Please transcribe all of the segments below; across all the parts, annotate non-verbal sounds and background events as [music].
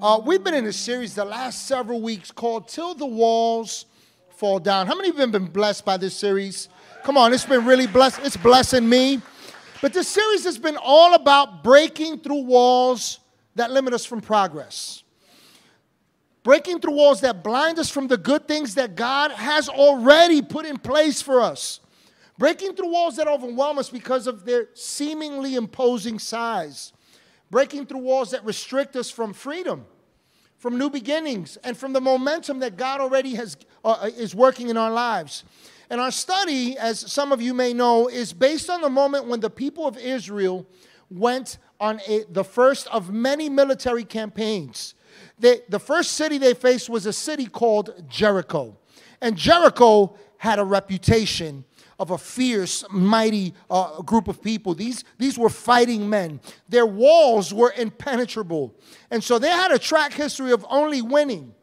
Uh, we've been in a series the last several weeks called Till the Walls Fall Down. How many of you have been blessed by this series? Come on, it's been really blessed. It's blessing me. But this series has been all about breaking through walls that limit us from progress. Breaking through walls that blind us from the good things that God has already put in place for us. Breaking through walls that overwhelm us because of their seemingly imposing size breaking through walls that restrict us from freedom, from new beginnings, and from the momentum that God already has, uh, is working in our lives. And our study, as some of you may know, is based on the moment when the people of Israel went on a, the first of many military campaigns. They, the first city they faced was a city called Jericho. And Jericho had a reputation of a fierce, mighty uh, group of people. These, these were fighting men. Their walls were impenetrable. And so they had a track history of only winning.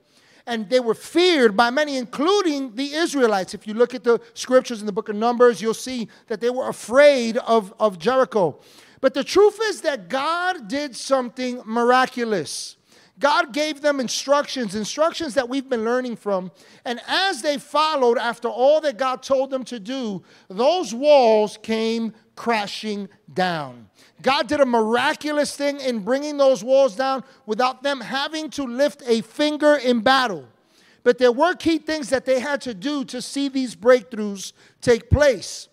And they were feared by many, including the Israelites. If you look at the scriptures in the book of Numbers, you'll see that they were afraid of, of Jericho. But the truth is that God did something miraculous. God gave them instructions, instructions that we've been learning from. And as they followed after all that God told them to do, those walls came crashing down. God did a miraculous thing in bringing those walls down without them having to lift a finger in battle. But there were key things that they had to do to see these breakthroughs take place.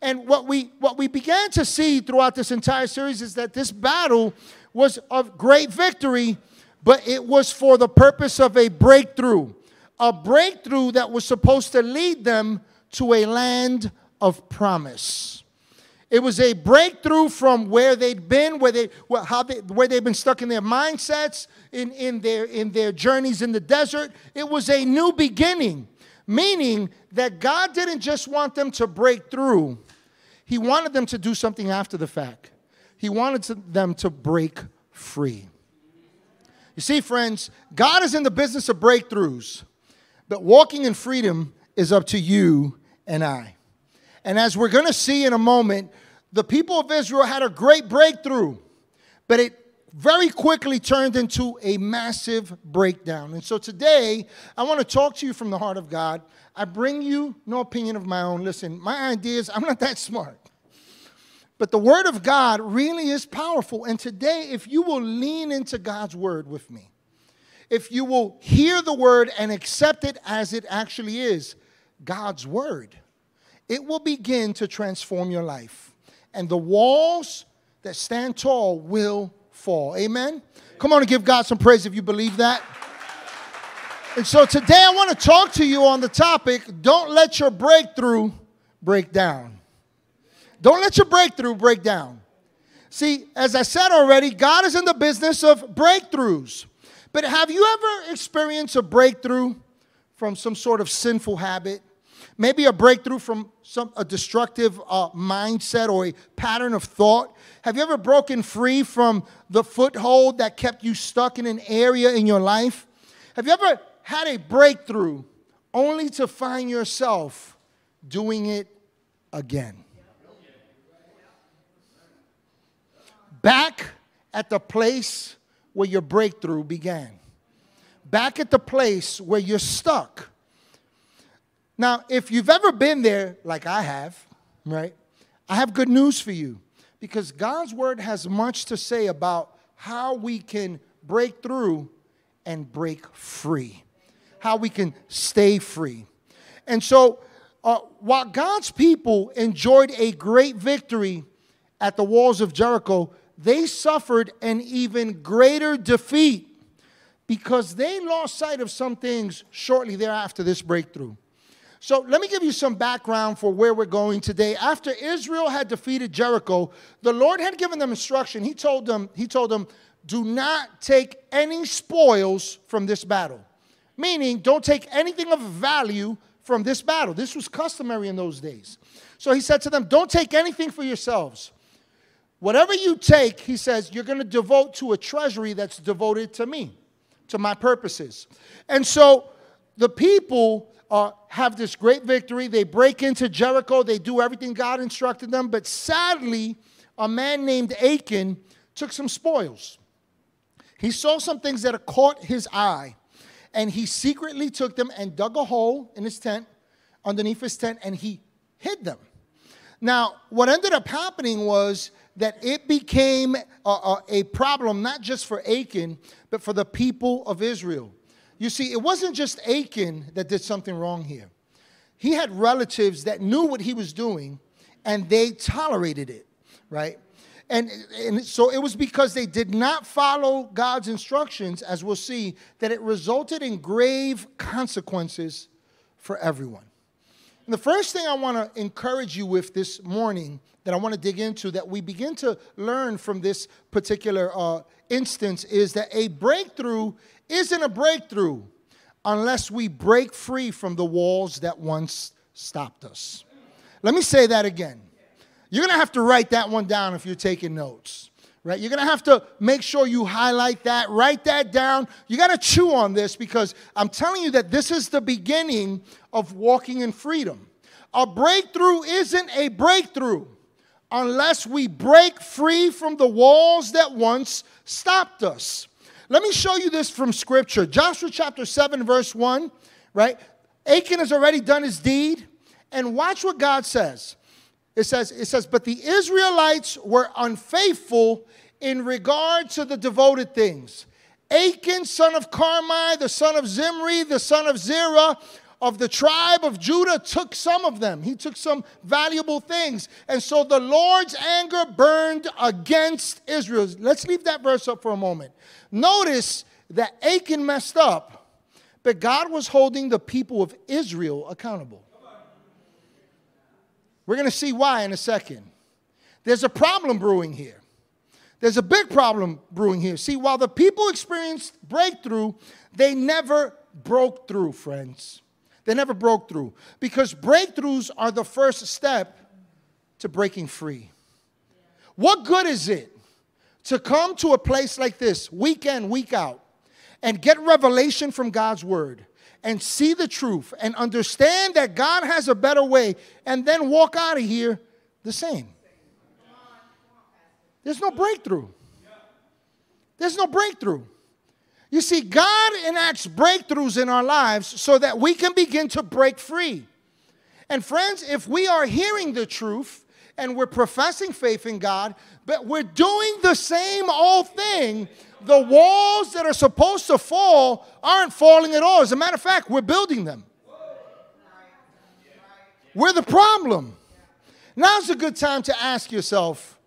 And what we, what we began to see throughout this entire series is that this battle was of great victory but it was for the purpose of a breakthrough. A breakthrough that was supposed to lead them to a land of promise. It was a breakthrough from where they'd been, where they, how they, where they've been stuck in their mindsets, in, in, their, in their journeys in the desert. It was a new beginning, meaning that God didn't just want them to break through, He wanted them to do something after the fact. He wanted to, them to break free. You see, friends, God is in the business of breakthroughs, but walking in freedom is up to you and I. And as we're going to see in a moment, the people of Israel had a great breakthrough, but it very quickly turned into a massive breakdown. And so today, I want to talk to you from the heart of God. I bring you no opinion of my own. Listen, my ideas, I'm not that smart. But the Word of God really is powerful. And today, if you will lean into God's Word with me, if you will hear the Word and accept it as it actually is, God's Word, it will begin to transform your life. And the walls that stand tall will fall. Amen? Come on and give God some praise if you believe that. And so today I want to talk to you on the topic don't let your breakthrough break down. Don't let your breakthrough break down. See, as I said already, God is in the business of breakthroughs. But have you ever experienced a breakthrough from some sort of sinful habit? Maybe a breakthrough from some a destructive uh, mindset or a pattern of thought. Have you ever broken free from the foothold that kept you stuck in an area in your life? Have you ever had a breakthrough only to find yourself doing it again? Back at the place where your breakthrough began, back at the place where you're stuck. Now, if you've ever been there, like I have, right, I have good news for you because God's word has much to say about how we can break through and break free, how we can stay free. And so, uh, while God's people enjoyed a great victory at the walls of Jericho, they suffered an even greater defeat because they lost sight of some things shortly thereafter this breakthrough. So let me give you some background for where we're going today. After Israel had defeated Jericho, the Lord had given them instruction. He told them, he told them, do not take any spoils from this battle. Meaning, don't take anything of value from this battle. This was customary in those days. So he said to them, Don't take anything for yourselves. Whatever you take, he says, you're going to devote to a treasury that's devoted to me, to my purposes. And so the people uh, have this great victory. They break into Jericho, they do everything God instructed them. But sadly, a man named Achan took some spoils. He saw some things that caught his eye, and he secretly took them and dug a hole in his tent, underneath his tent, and he hid them. Now, what ended up happening was that it became a, a, problem not just for Achan, but for the people of Israel. You see, it wasn't just Achan that did something wrong here. He had relatives that knew what he was doing and they tolerated it, right? And, and so it was because they did not follow God's instructions, as we'll see, that it resulted in grave consequences for everyone. And the first thing I want to encourage you with this morning that I want to dig into that we begin to learn from this particular uh, instance is that a breakthrough isn't a breakthrough unless we break free from the walls that once stopped us. Let me say that again. You're going to have to write that one down if you're taking notes. Right? You're going to have to make sure you highlight that, write that down. You got to chew on this because I'm telling you that this is the beginning of walking in freedom. A breakthrough isn't a breakthrough unless we break free from the walls that once stopped us. Let me show you this from scripture. Joshua chapter 7, verse 1, right? Achan has already done his deed. And watch what God says. It says, it says, but the Israelites were unfaithful in regard to the devoted things. Achan, son of Carmi, the son of Zimri, the son of Zerah, of the tribe of Judah took some of them. He took some valuable things. And so the Lord's anger burned against Israel. Let's leave that verse up for a moment. Notice that Achan messed up, but God was holding the people of Israel accountable. We're going to see why in a second. There's a problem brewing here. There's a big problem brewing here. See, while the people experienced breakthrough, they never broke through, friends. They never broke through because breakthroughs are the first step to breaking free. What good is it to come to a place like this, week in, week out, and get revelation from God's word and see the truth and understand that God has a better way and then walk out of here the same? There's no breakthrough. There's no breakthrough. You see, God enacts breakthroughs in our lives so that we can begin to break free. And friends, if we are hearing the truth and we're professing faith in God, but we're doing the same old thing, the walls that are supposed to fall aren't falling at all. As a matter of fact, we're building them. We're the problem. Now's a good time to ask yourself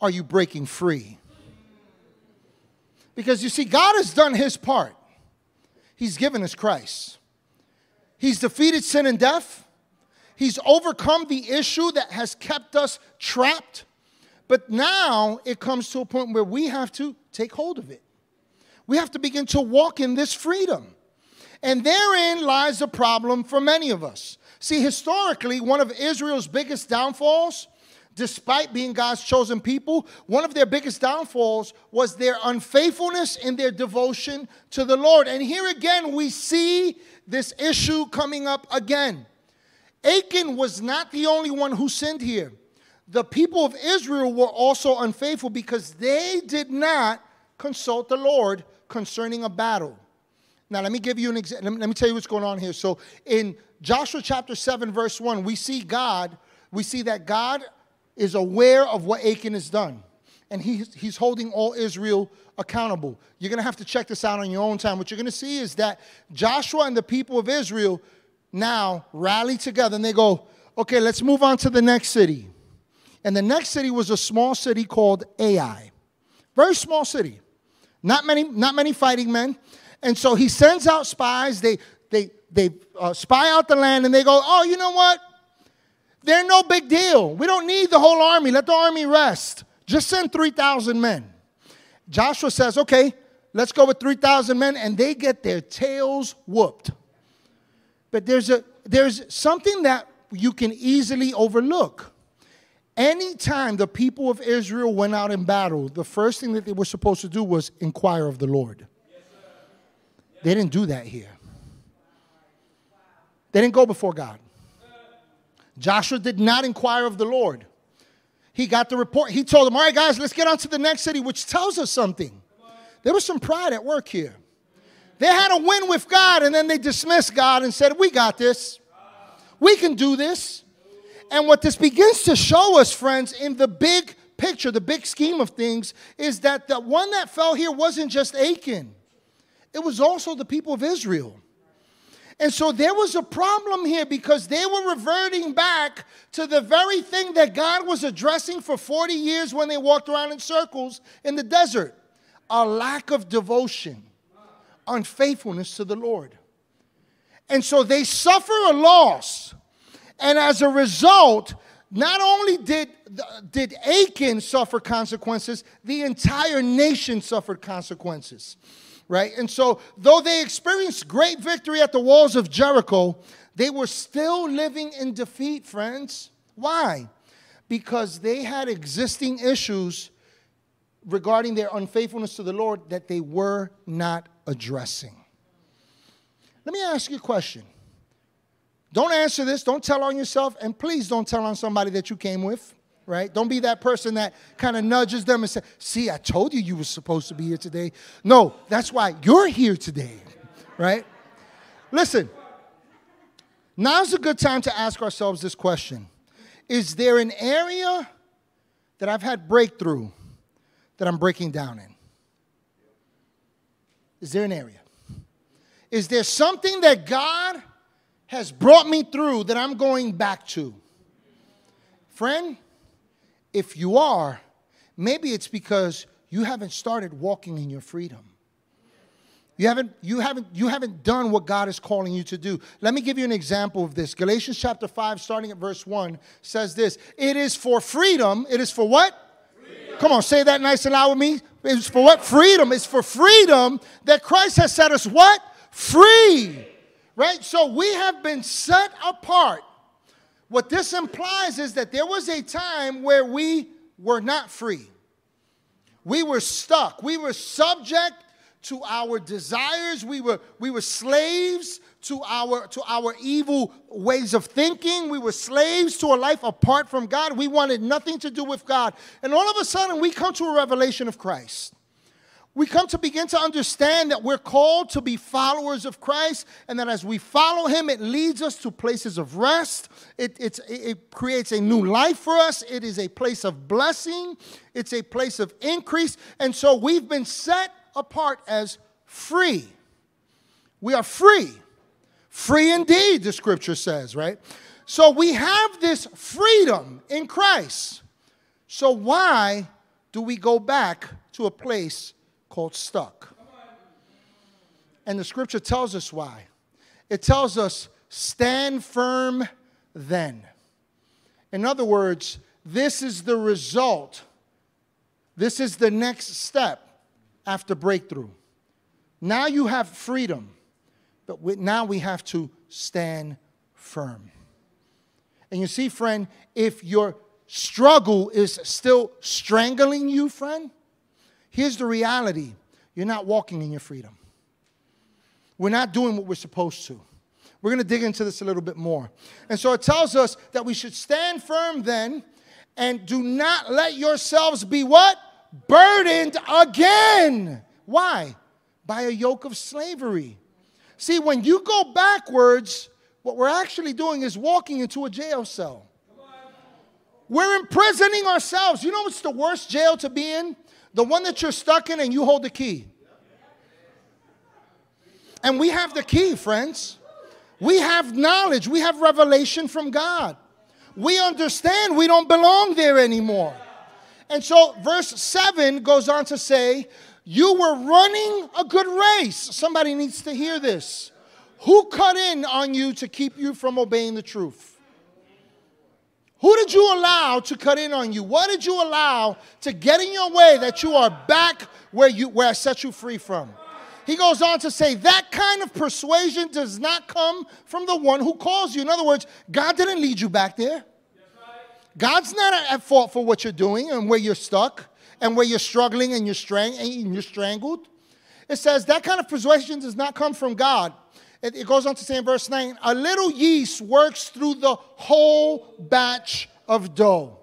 are you breaking free? Because you see, God has done his part. He's given us Christ. He's defeated sin and death. He's overcome the issue that has kept us trapped. But now it comes to a point where we have to take hold of it. We have to begin to walk in this freedom. And therein lies the problem for many of us. See, historically, one of Israel's biggest downfalls despite being God's chosen people, one of their biggest downfalls was their unfaithfulness in their devotion to the Lord. And here again, we see this issue coming up again. Achan was not the only one who sinned here. The people of Israel were also unfaithful because they did not consult the Lord concerning a battle. Now, let me give you an example. Let me tell you what's going on here. So, in Joshua chapter 7, verse 1, we see God, we see that God is aware of what Achan has done. And he, he's holding all Israel accountable. You're going to have to check this out on your own time. What you're going to see is that Joshua and the people of Israel now rally together and they go, okay, let's move on to the next city. And the next city was a small city called Ai. Very small city. Not many, not many fighting men. And so he sends out spies. They, they, they uh, spy out the land and they go, oh, you know what? They're no big deal. We don't need the whole army. Let the army rest. Just send 3,000 men. Joshua says, okay, let's go with 3,000 men, and they get their tails whooped. But there's, a, there's something that you can easily overlook. Anytime the people of Israel went out in battle, the first thing that they were supposed to do was inquire of the Lord. They didn't do that here. They didn't go before God. Joshua did not inquire of the Lord. He got the report. He told them, All right, guys, let's get on to the next city, which tells us something. There was some pride at work here. They had a win with God and then they dismissed God and said, We got this. We can do this. And what this begins to show us, friends, in the big picture, the big scheme of things, is that the one that fell here wasn't just Achan, it was also the people of Israel. And so there was a problem here because they were reverting back to the very thing that God was addressing for 40 years when they walked around in circles in the desert a lack of devotion, unfaithfulness to the Lord. And so they suffer a loss. And as a result, not only did, did Achan suffer consequences, the entire nation suffered consequences right? And so, though they experienced great victory at the walls of Jericho, they were still living in defeat, friends. Why? Because they had existing issues regarding their unfaithfulness to the Lord that they were not addressing. Let me ask you a question. Don't answer this, don't tell on yourself, and please don't tell on somebody that you came with right? Don't be that person that kind of nudges them and says, See, I told you you were supposed to be here today. No, that's why you're here today, right? Listen, now's a good time to ask ourselves this question Is there an area that I've had breakthrough that I'm breaking down in? Is there an area? Is there something that God has brought me through that I'm going back to? Friend, if you are, maybe it's because you haven't started walking in your freedom. You haven't, you, haven't, you haven't done what God is calling you to do. Let me give you an example of this. Galatians chapter 5, starting at verse 1, says this It is for freedom. It is for what? Freedom. Come on, say that nice and loud with me. It's for what? Freedom. It's for freedom that Christ has set us what? Free. Right? So we have been set apart what this implies is that there was a time where we were not free. We were stuck. We were subject to our desires. We were, we were slaves to our, to our evil ways of thinking. We were slaves to a life apart from God. We wanted nothing to do with God. And all of a sudden, we come to a revelation of Christ we come to begin to understand that we're called to be followers of Christ, and that as we follow Him, it leads us to places of rest. It, it creates a new life for us. It is a place of blessing, it's a place of increase. And so we've been set apart as free. We are free. Free indeed, the scripture says, right? So we have this freedom in Christ. So why do we go back to a place called stuck. And the scripture tells us why. It tells us, stand firm then. In other words, this is the result. This is the next step after breakthrough. Now you have freedom, but now we have to stand firm. And you see, friend, if your struggle is still strangling you, friend, Here's the reality you're not walking in your freedom. We're not doing what we're supposed to. We're going to dig into this a little bit more. And so it tells us that we should stand firm then and do not let yourselves be what? Burdened again. Why? By a yoke of slavery. See, when you go backwards, what we're actually doing is walking into a jail cell. We're imprisoning ourselves. You know what's the worst jail to be in? The one that you're stuck in and you hold the key. And we have the key, friends. We have knowledge, we have revelation from God. We understand we don't belong there anymore. And so, verse 7 goes on to say, You were running a good race. Somebody needs to hear this. Who cut in on you to keep you from obeying the truth? Who did you allow to cut in on you? What did you allow to get in your way that you are back where you where I set you free from? He goes on to say that kind of persuasion does not come from the one who calls you. In other words, God didn't lead you back there. God's not at fault for what you're doing and where you're stuck and where you're struggling and you're, strang- and you're strangled. It says that kind of persuasion does not come from God it, it goes on to say in verse 9 a little yeast works through the whole batch of dough.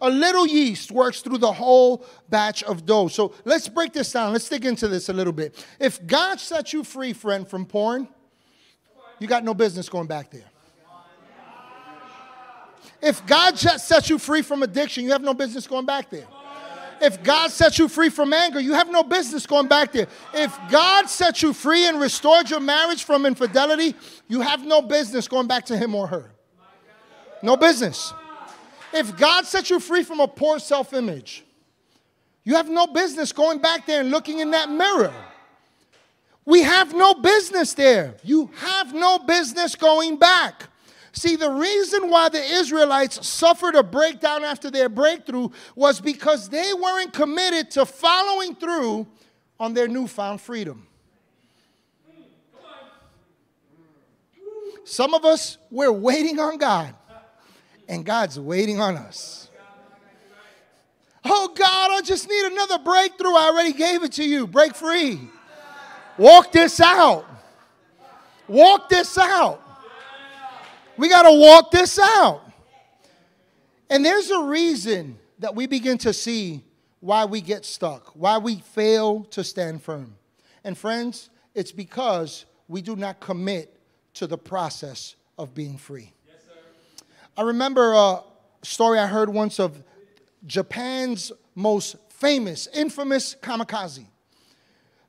A little yeast works through the whole batch of dough. So let's break this down. Let's dig into this a little bit. If God set you free, friend, from porn, you got no business going back there. If God just sets you free from addiction, you have no business going back there. If God sets you free from anger, you have no business going back there. If God sets you free and restored your marriage from infidelity, you have no business going back to him or her. No business. If God sets you free from a poor self image, you have no business going back there and looking in that mirror. We have no business there. You have no business going back. See, the reason why the Israelites suffered a breakdown after their breakthrough was because they weren't committed to following through on their newfound freedom. Some of us, we're waiting on God, and God's waiting on us. Oh, God, I just need another breakthrough. I already gave it to you. Break free. Walk this out. Walk this out. We got to walk this out. And there's a reason that we begin to see why we get stuck, why we fail to stand firm. And friends, it's because we do not commit to the process of being free. I remember a story I heard once of Japan's most famous, infamous kamikaze.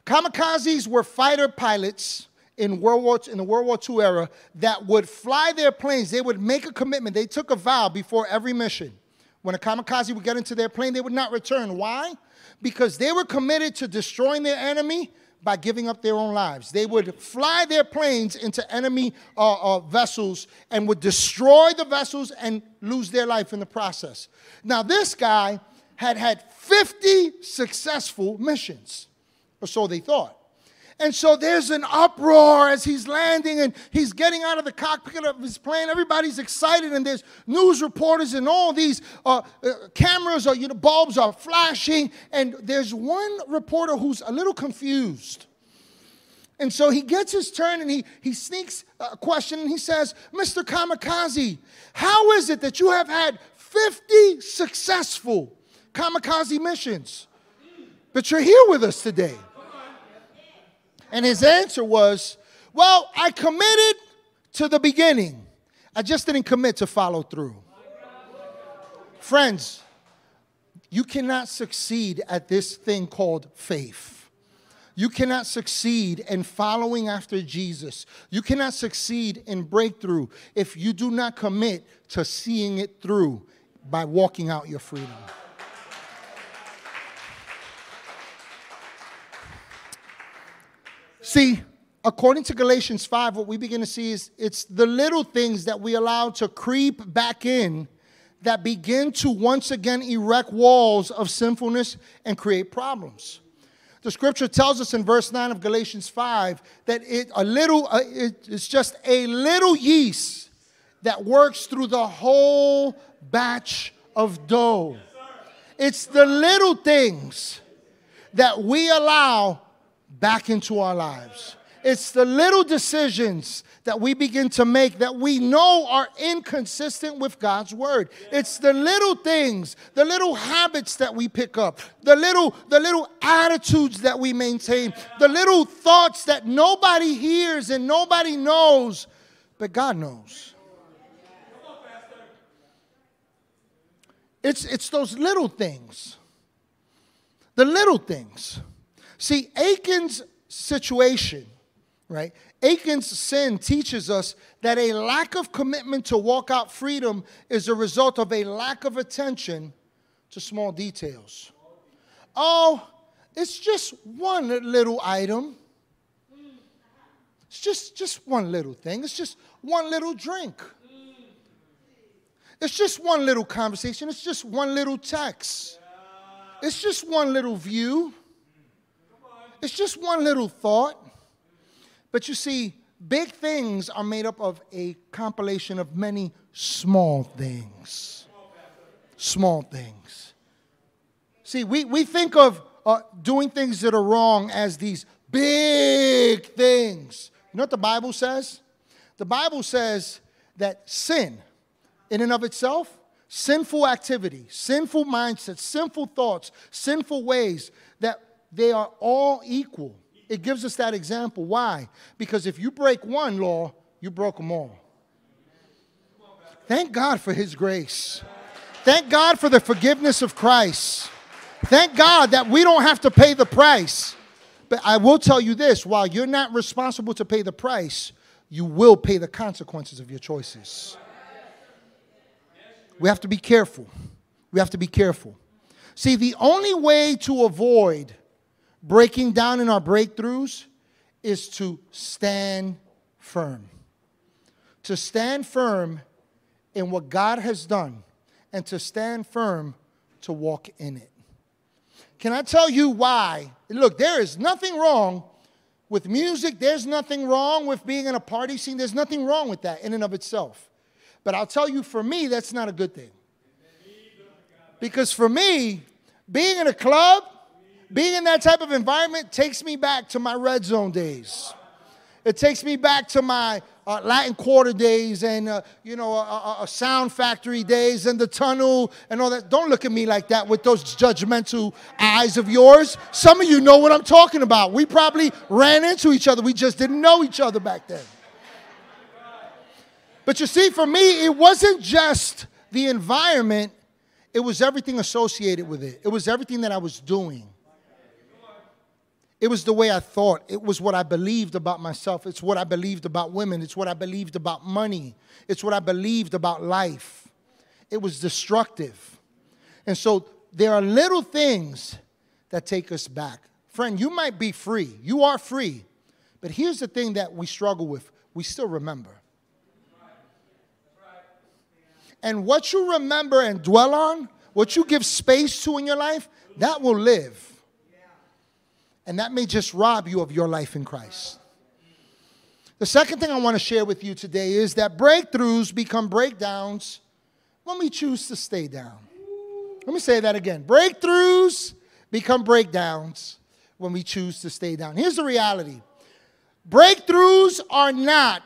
Kamikazes were fighter pilots in World War in the World War II era that would fly their planes. They would make a commitment. They took a vow before every mission. When a kamikaze would get into their plane, they would not return. Why? Because they were committed to destroying their enemy by giving up their own lives. They would fly their planes into enemy uh, uh, vessels and would destroy the vessels and lose their life in the process. Now, this guy had had 50 successful missions, or so they thought. And so there's an uproar as he's landing and he's getting out of the cockpit of his plane. Everybody's excited, and there's news reporters and all these uh, uh, cameras or you know, bulbs are flashing. And there's one reporter who's a little confused. And so he gets his turn and he, he sneaks a question and he says, Mr. Kamikaze, how is it that you have had 50 successful kamikaze missions, but you're here with us today? And his answer was, Well, I committed to the beginning. I just didn't commit to follow through. Friends, you cannot succeed at this thing called faith. You cannot succeed in following after Jesus. You cannot succeed in breakthrough if you do not commit to seeing it through by walking out your freedom. See, according to Galatians 5, what we begin to see is it's the little things that we allow to creep back in that begin to once again erect walls of sinfulness and create problems. The scripture tells us in verse 9 of Galatians 5 that it, a little, uh, it, it's just a little yeast that works through the whole batch of dough. It's the little things that we allow back into our lives. It's the little decisions that we begin to make that we know are inconsistent with God's word. It's the little things, the little habits that we pick up, the little the little attitudes that we maintain, the little thoughts that nobody hears and nobody knows, but God knows. It's it's those little things. The little things. See, Achan's situation, right? Achan's sin teaches us that a lack of commitment to walk out freedom is a result of a lack of attention to small details. Oh, it's just one little item. It's just, just one little thing. It's just one little drink. It's just one little conversation. It's just one little text. It's just one little view. It's just one little thought. But you see, big things are made up of a compilation of many small things. Small things. See, we, we think of uh, doing things that are wrong as these big things. You know what the Bible says? The Bible says that sin, in and of itself, sinful activity, sinful mindsets, sinful thoughts, sinful ways, they are all equal. It gives us that example. Why? Because if you break one law, you broke them all. Thank God for His grace. Thank God for the forgiveness of Christ. Thank God that we don't have to pay the price. But I will tell you this while you're not responsible to pay the price, you will pay the consequences of your choices. We have to be careful. We have to be careful. See, the only way to avoid breaking down in our breakthroughs is to stand firm. To stand firm in what God has done and to stand firm to walk in it. Can I tell you why? Look, there is nothing wrong with music, there's nothing wrong with being in a party scene, there's nothing wrong with that in and of itself. But I'll tell you, for me, that's not a good thing. Because for me, being in a club, being in that type of environment takes me back to my red zone days. It takes me back to my uh, Latin Quarter days and, uh, you know, a, Sound Factory days and the tunnel and all that. Don't look at me like that with those judgmental eyes of yours. Some of you know what I'm talking about. We probably ran into each other, we just didn't know each other back then. But you see, for me, it wasn't just the environment, it was everything associated with it, it was everything that I was doing. It was the way I thought. It was what I believed about myself. It's what I believed about women. It's what I believed about money. It's what I believed about life. It was destructive. And so there are little things that take us back. Friend, you might be free. You are free. But here's the thing that we struggle with we still remember. And what you remember and dwell on, what you give space to in your life, that will live. And that may just rob you of your life in Christ. The second thing I want to share with you today is that breakthroughs become breakdowns when we choose to stay down. Let me say that again. Breakthroughs become breakdowns when we choose to stay down. Here's the reality breakthroughs are not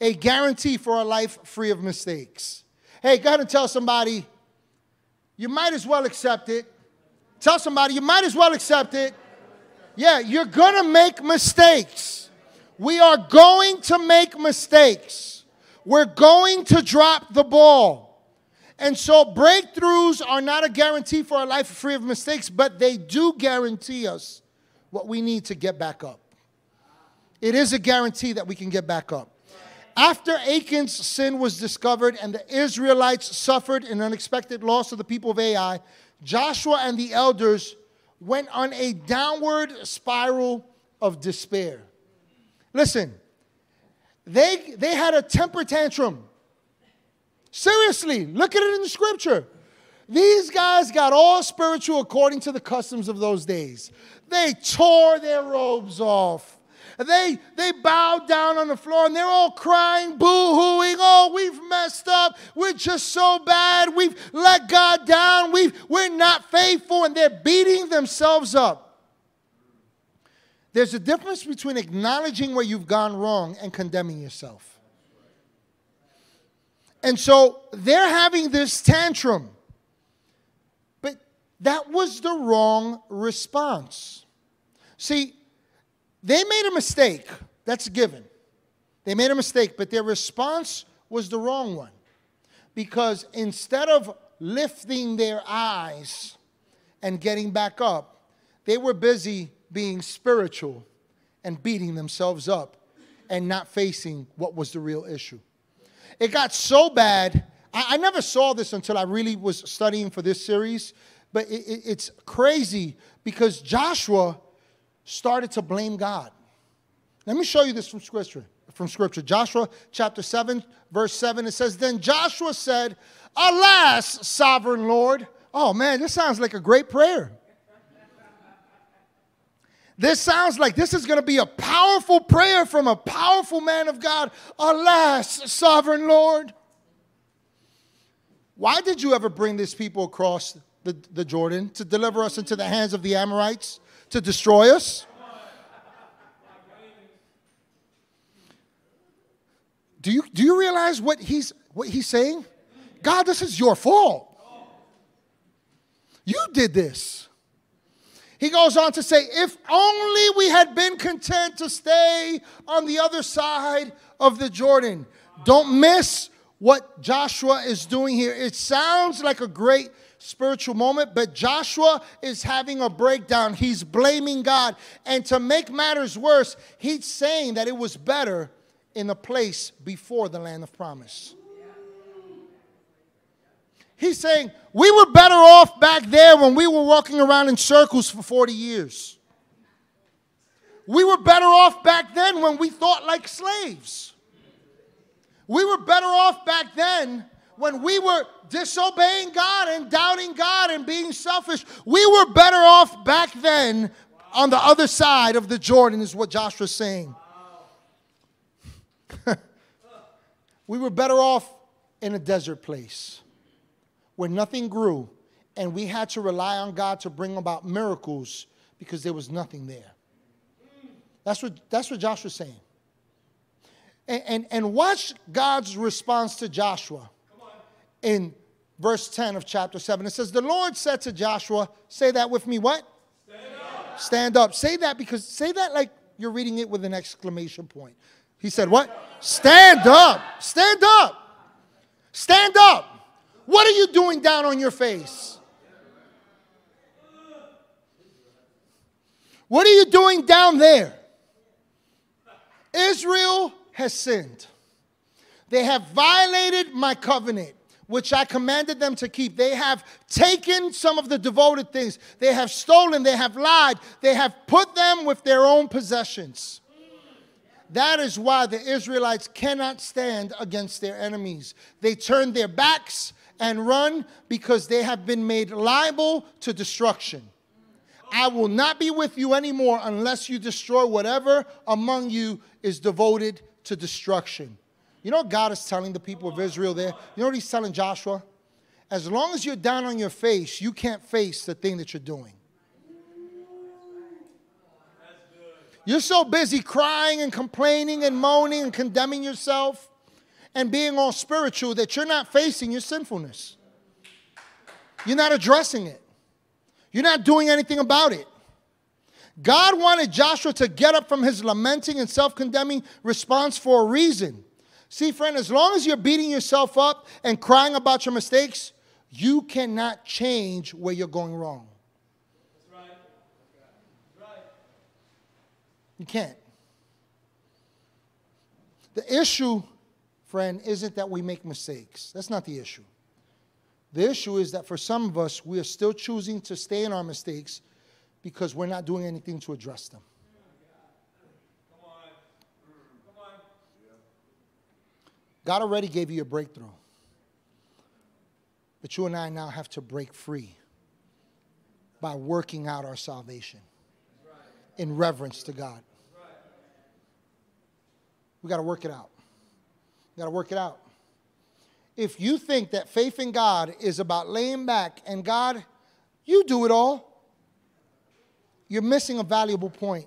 a guarantee for a life free of mistakes. Hey, go ahead and tell somebody, you might as well accept it. Tell somebody, you might as well accept it. Yeah, you're going to make mistakes. We are going to make mistakes. We're going to drop the ball. And so breakthroughs are not a guarantee for a life free of mistakes, but they do guarantee us what we need to get back up. It is a guarantee that we can get back up. After Achan's sin was discovered and the Israelites suffered an unexpected loss of the people of Ai, Joshua and the elders went on a downward spiral of despair. Listen, they, they had a temper tantrum. Seriously, look at it in the scripture. These guys got all spiritual according to the customs of those days. They tore their robes off. They, they bowed down on the floor and they're all crying, boo hooing. Oh, we've messed up. We're just so bad. We've let God down. We've, we're not faithful. And they're beating themselves up. There's a difference between acknowledging where you've gone wrong and condemning yourself. And so they're having this tantrum. But that was the wrong response. See, they made a mistake. That's a given. They made a mistake, but their response was the wrong one. Because instead of lifting their eyes and getting back up, they were busy being spiritual and beating themselves up and not facing what was the real issue. It got so bad. I, I never saw this until I really was studying for this series, but it, it, it's crazy because Joshua started to blame God. Let me show you this from scripture. From scripture, Joshua chapter 7, verse 7, it says, Then Joshua said, Alas, sovereign Lord. Oh man, this sounds like a great prayer. This sounds like this is going to be a powerful prayer from a powerful man of God. Alas, sovereign Lord. Why did you ever bring this people across the, the Jordan to deliver us into the hands of the Amorites? To destroy us? Do you, do you realize what he's, what he's saying? God, this is your fault. You did this. He goes on to say, if only we had been content to stay on the other side of the Jordan. Don't miss what Joshua is doing here. It sounds like a great spiritual moment, but Joshua is having a breakdown. He's blaming God. And to make matters worse, he's saying that it was better in the place before the land of promise. He's saying, We were better off back there when we were walking around in circles for 40 years. We were better off back then when we thought like slaves. We were better off back then when we were disobeying God and doubting God and being selfish. We were better off back then on the other side of the Jordan, is what Joshua's saying. [laughs] we were better off in a desert place where nothing grew, and we had to rely on God to bring about miracles because there was nothing there. That's what, that's what Joshua's saying. And, and, and watch God's response to Joshua in verse 10 of chapter 7. It says, The Lord said to Joshua, Say that with me, what? Stand up. Stand up. Say that because, say that like you're reading it with an exclamation point. He said, What? Stand up. Stand up. Stand up. What are you doing down on your face? What are you doing down there? Israel has sinned. They have violated my covenant, which I commanded them to keep. They have taken some of the devoted things. They have stolen. They have lied. They have put them with their own possessions. That is why the Israelites cannot stand against their enemies. They turn their backs and run because they have been made liable to destruction. I will not be with you anymore unless you destroy whatever among you is devoted to destruction. You know what God is telling the people of Israel there? You know what He's telling Joshua? As long as you're down on your face, you can't face the thing that you're doing. You're so busy crying and complaining and moaning and condemning yourself and being all spiritual that you're not facing your sinfulness. You're not addressing it. You're not doing anything about it. God wanted Joshua to get up from his lamenting and self condemning response for a reason. See, friend, as long as you're beating yourself up and crying about your mistakes, you cannot change where you're going wrong. That's right. You can't. The issue friend, isn't that we make mistakes. That's not the issue. The issue is that for some of us, we are still choosing to stay in our mistakes because we're not doing anything to address them. God already gave you a breakthrough. But you and I now have to break free by working out our salvation in reverence to God. We got to work it out. You got to work it out. If you think that faith in God is about laying back and God, you do it all, you're missing a valuable point.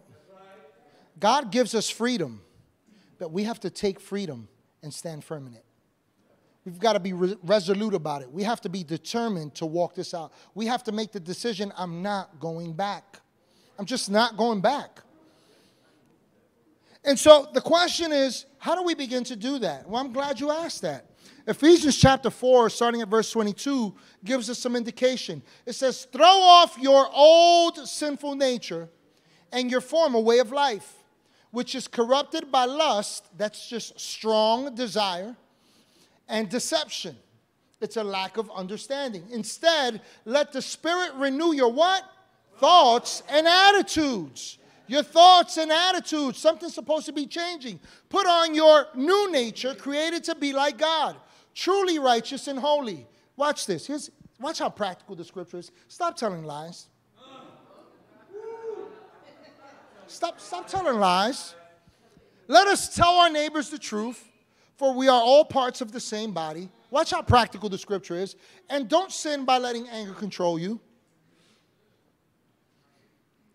God gives us freedom, but we have to take freedom and stand firm in it. We've got to be re- resolute about it. We have to be determined to walk this out. We have to make the decision I'm not going back. I'm just not going back. And so the question is, how do we begin to do that? Well, I'm glad you asked that. Ephesians chapter 4, starting at verse 22, gives us some indication. It says, Throw off your old sinful nature and your former way of life, which is corrupted by lust, that's just strong desire, and deception. It's a lack of understanding. Instead, let the Spirit renew your what? Thoughts and attitudes your thoughts and attitudes. Something's supposed to be changing. Put on your new nature, created to be like God, truly righteous and holy. Watch this. Here's, watch how practical the scripture is. Stop telling lies. Stop, stop telling lies. Let us tell our neighbors the truth, for we are all parts of the same body. Watch how practical the scripture is. And don't sin by letting anger control you.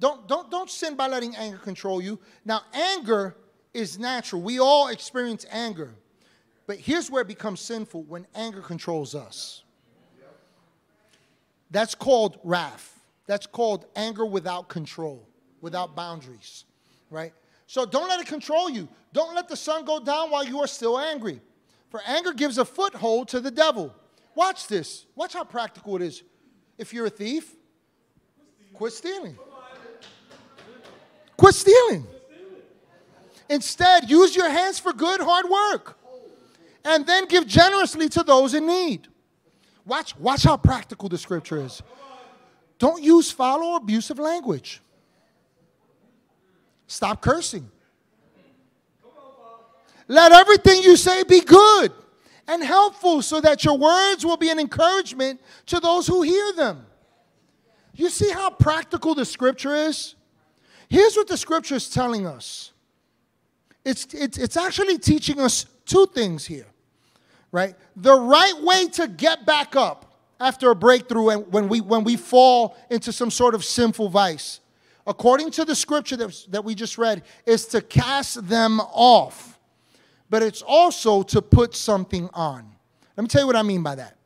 Don't, don't, don't sin by letting anger control you. Now, anger is natural. We all experience anger. But here's where it becomes sinful when anger controls us. That's called wrath. That's called anger without control, without boundaries, right? So don't let it control you. Don't let the sun go down while you are still angry. For anger gives a foothold to the devil. Watch this. Watch how practical it is. If you're a thief, quit stealing. Quit stealing. Instead, use your hands for good, hard work. And then give generously to those in need. Watch, watch how practical the scripture is. Don't use foul or abusive language. Stop cursing. Let everything you say be good and helpful so that your words will be an encouragement to those who hear them. You see how practical the scripture is? Here's what the scripture is telling us it's, it's, it's actually teaching us two things here, right? The right way to get back up after a breakthrough and when we, when we fall into some sort of sinful vice, according to the scripture that, that we just read, is to cast them off. But it's also to put something on. Let me tell you what I mean by that.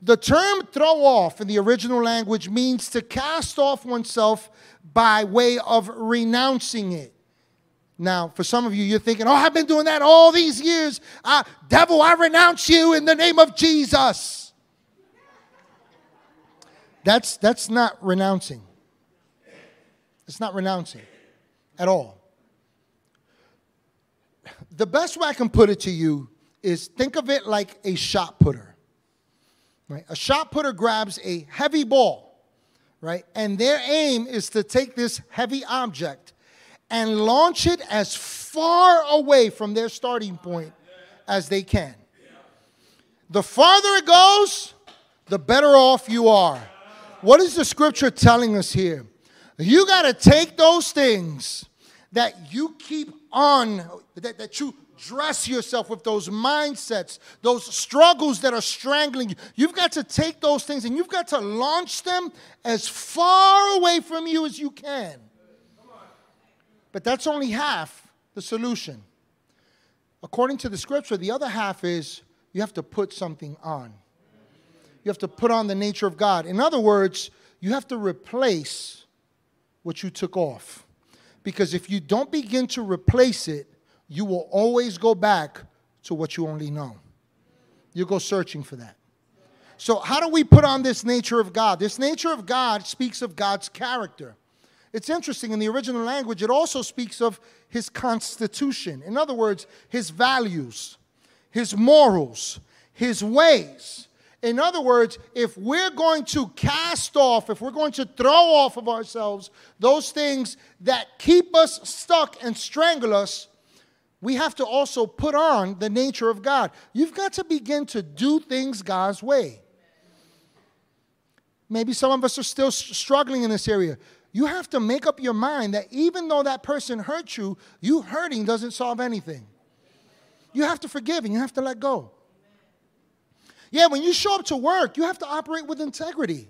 The term throw off in the original language means to cast off oneself by way of renouncing it. Now, for some of you, you're thinking, oh, I've been doing that all these years. Uh, devil, I renounce you in the name of Jesus. That's, that's not renouncing. It's not renouncing at all. The best way I can put it to you is think of it like a shot putter. Right? A shot putter grabs a heavy ball, right? And their aim is to take this heavy object and launch it as far away from their starting point as they can. The farther it goes, the better off you are. What is the scripture telling us here? You got to take those things that you keep on, that, that you dress yourself with those mindsets, those struggles that are strangling you. You've got to take those things and you've got to launch them as far away from you as you can. But that's only half the solution. According to the scripture, the other half is you have to put something on. You have to put on the nature of God. In other words, you have to replace what you took off. Because if you don't begin to replace it, you will always go back to what you only know. You go searching for that. So, how do we put on this nature of God? This nature of God speaks of God's character. It's interesting, in the original language, it also speaks of his constitution. In other words, his values, his morals, his ways. In other words, if we're going to cast off, if we're going to throw off of ourselves those things that keep us stuck and strangle us, we have to also put on the nature of God. You've got to begin to do things God's way. Maybe some of us are still struggling in this area you have to make up your mind that even though that person hurt you, you hurting doesn't solve anything. You have to forgive and you have to let go. Yeah, when you show up to work, you have to operate with integrity.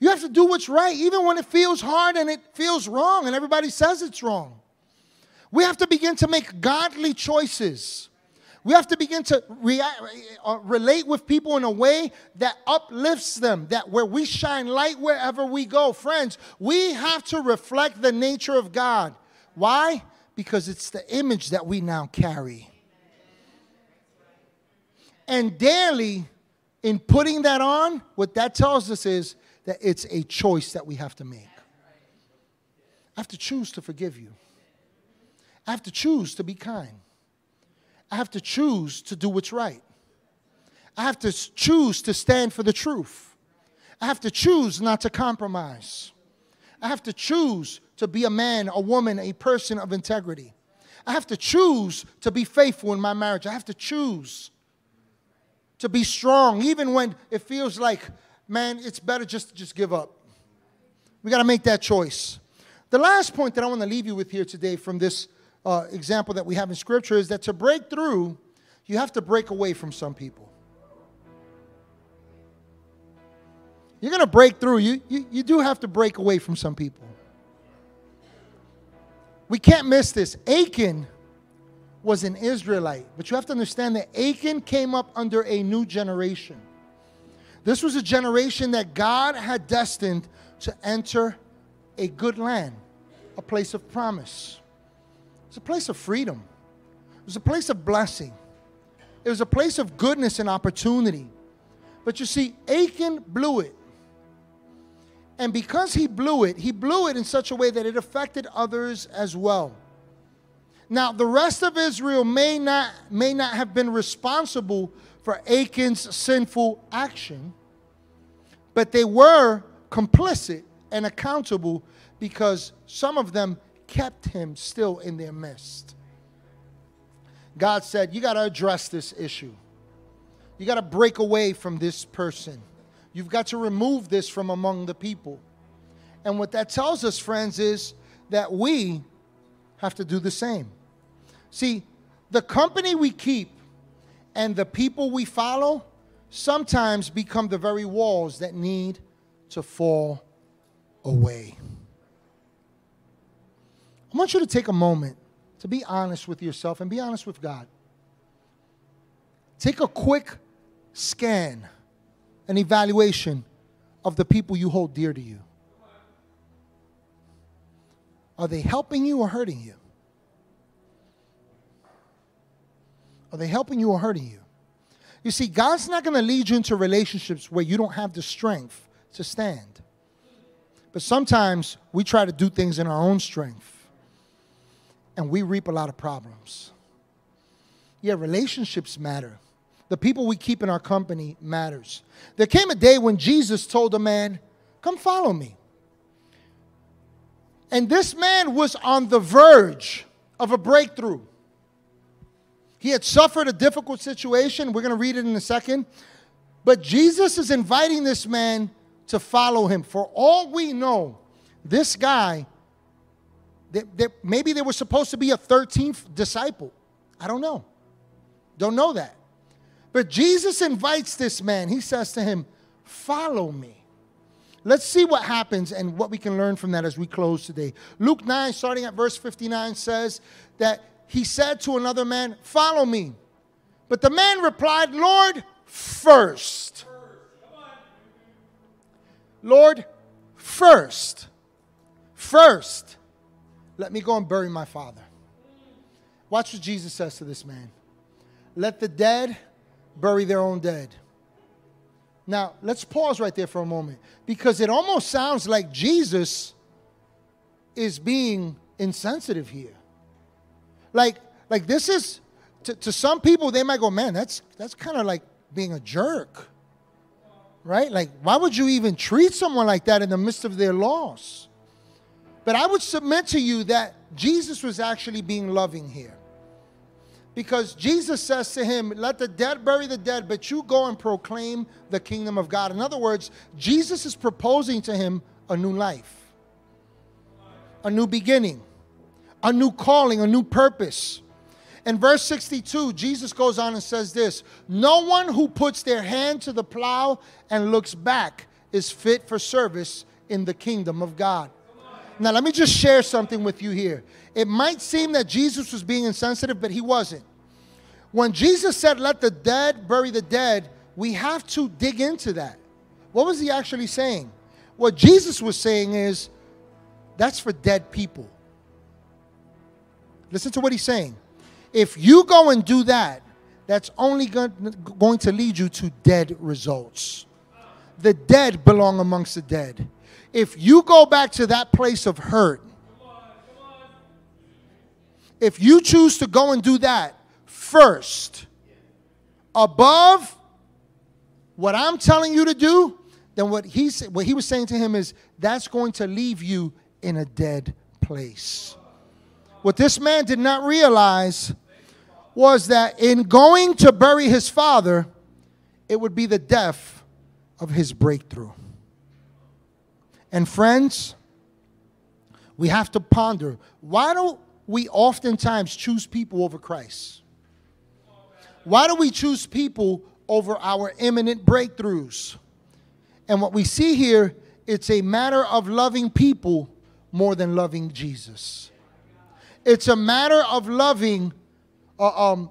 You have to do what's right, even when it feels hard and it feels wrong and everybody says it's wrong. We have to begin to make godly choices. We have to begin to react, uh, relate with people in a way that uplifts them, that where we shine light wherever we go. Friends, we have to reflect the nature of God. Why? Because it's the image that we now carry. And daily, in putting that on, what that tells us is that it's a choice that we have to make. I have to choose to forgive you. I have to choose to be kind. I have to choose to do what's right. I have to choose to stand for the truth. I have to choose not to compromise. I have to choose to be a man, a woman, a person of integrity. I have to choose to be faithful in my marriage. I have to choose to be strong, even when it feels like, man, it's better just to just give up. We got to make that choice. The last point that I want to leave you with here today from this uh, example that we have in Scripture is that to break through, you have to break away from some people. You're going to break through, you, you, you do have to break away from some people. We can't miss this. Achan was an Israelite, but you have to understand that Achan came up under a new generation. This was a generation that God had destined to enter a good land, a place of promise. It's a place of freedom. It was a place of blessing. It was a place of goodness and opportunity. But you see, Achan blew it. And because he blew it, he blew it in such a way that it affected others as well. Now, the rest of Israel may not, may not have been responsible for Achan's sinful action, but they were complicit and accountable because some of them kept him still in their midst. God said, You got to address this issue. You got to break away from this person. You've got to remove this from among the people. And what that tells us, friends, is that we have to do the same. See, the company we keep and the people we follow sometimes become the very walls that need to fall away. I want you to take a moment to be honest with yourself and be honest with God. Take a quick scan, an evaluation of the people you hold dear to you. Are they helping you or hurting you? Are they helping you or hurting you? You see, God's not going to lead you into relationships where you don't have the strength to stand. But sometimes we try to do things in our own strength and we reap a lot of problems. Yeah, relationships matter. The people we keep in our company matters. There came a day when Jesus told a man, Come follow me. And this man was on the verge of a breakthrough. He had suffered a difficult situation. We're going to read it in a second. But Jesus is inviting this man to follow him. For all we know, this guy, that, that maybe there was supposed to be a 13th disciple. I don't know. Don't know that. But Jesus invites this man. He says to him, Follow me. Let's see what happens and what we can learn from that as we close today. Luke 9, starting at verse 59, says that he said to another man, Follow me. But the man replied, Lord, first. Lord, first. First. Let me go and bury my father. Watch what Jesus says to this man. Let the dead bury their own dead. Now, let's pause right there for a moment because it almost sounds like Jesus is being insensitive here. Like, like this is to, to some people they might go, man, that's that's kind of like being a jerk. Right? Like, why would you even treat someone like that in the midst of their loss? But I would submit to you that Jesus was actually being loving here. Because Jesus says to him, Let the dead bury the dead, but you go and proclaim the kingdom of God. In other words, Jesus is proposing to him a new life, a new beginning a new calling, a new purpose. In verse 62, Jesus goes on and says this No one who puts their hand to the plow and looks back is fit for service in the kingdom of God. Now, let me just share something with you here. It might seem that Jesus was being insensitive, but he wasn't. When Jesus said, Let the dead bury the dead, we have to dig into that. What was he actually saying? What Jesus was saying is, That's for dead people. Listen to what he's saying. If you go and do that, that's only going to lead you to dead results. The dead belong amongst the dead. If you go back to that place of hurt, if you choose to go and do that first, above what I'm telling you to do, then what he, said, what he was saying to him is that's going to leave you in a dead place. What this man did not realize was that in going to bury his father, it would be the death of his breakthrough. And friends, we have to ponder why do we oftentimes choose people over Christ? Why do we choose people over our imminent breakthroughs? And what we see here, it's a matter of loving people more than loving Jesus. It's a matter of loving uh, um,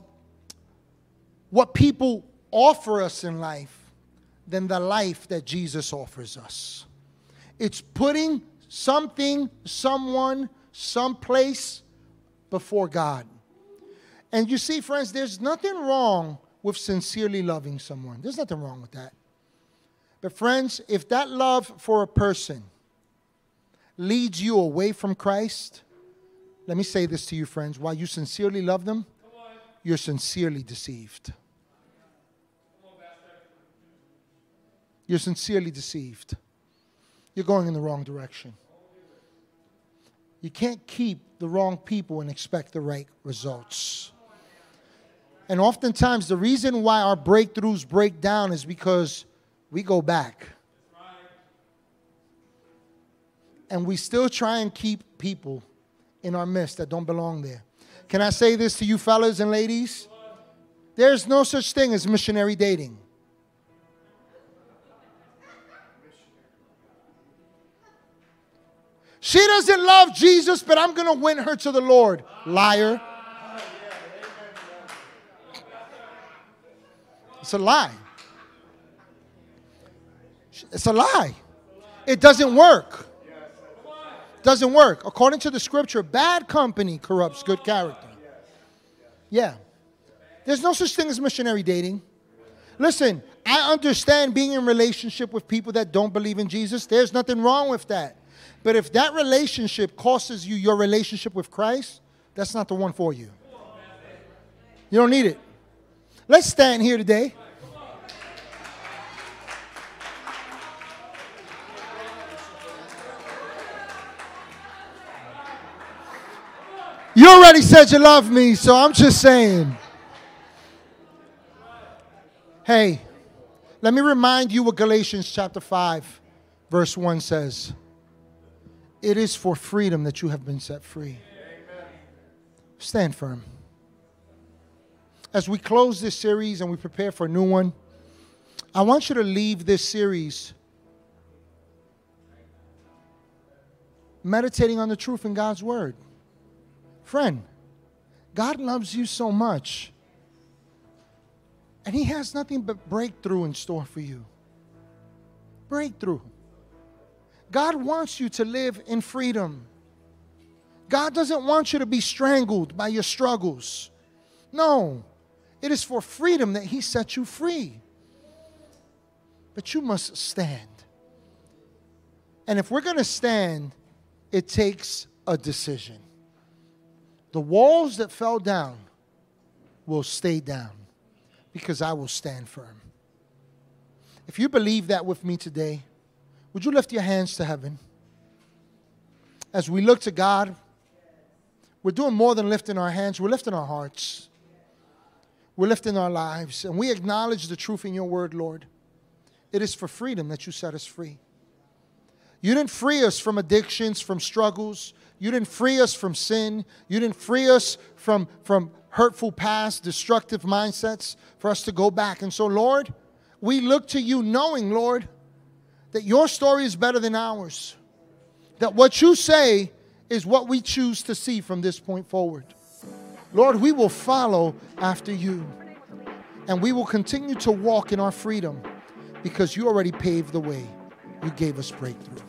what people offer us in life than the life that Jesus offers us. It's putting something, someone, someplace before God. And you see, friends, there's nothing wrong with sincerely loving someone. There's nothing wrong with that. But, friends, if that love for a person leads you away from Christ, let me say this to you, friends. While you sincerely love them, you're sincerely deceived. You're sincerely deceived. You're going in the wrong direction. You can't keep the wrong people and expect the right results. And oftentimes, the reason why our breakthroughs break down is because we go back. And we still try and keep people in our midst that don't belong there. Can I say this to you, fellas and ladies? There's no such thing as missionary dating. She doesn't love Jesus, but I'm going to win her to the Lord. Liar. It's a lie. It's a lie. It doesn't work. Doesn't work. According to the scripture, bad company corrupts good character. Yeah. There's no such thing as missionary dating. Listen, I understand being in relationship with people that don't believe in Jesus. There's nothing wrong with that. But if that relationship costs you your relationship with Christ, that's not the one for you. You don't need it. Let's stand here today. You already said you love me, so I'm just saying. Hey, let me remind you what Galatians chapter 5, verse 1 says. It is for freedom that you have been set free. Stand firm. As we close this series and we prepare for a new one, I want you to leave this series meditating on the truth in God's Word. Friend, God loves you so much. And He has nothing but breakthrough in store for you. Breakthrough. God wants you to live in freedom. God doesn't want you to be strangled by your struggles. No, it is for freedom that He set you free. But you must stand. And if we're going to stand, it takes a decision. The walls that fell down will stay down because I will stand firm. If you believe that with me today, would you lift your hands to heaven? As we look to God, we're doing more than lifting our hands, we're lifting our hearts. We're lifting our lives, and we acknowledge the truth in your word, Lord. It is for freedom that you set us free. You didn't free us from addictions, from struggles. You didn't free us from sin. You didn't free us from, from hurtful past, destructive mindsets for us to go back. And so, Lord, we look to you knowing, Lord, that your story is better than ours. That what you say is what we choose to see from this point forward. Lord, we will follow after you. And we will continue to walk in our freedom because you already paved the way. You gave us breakthrough.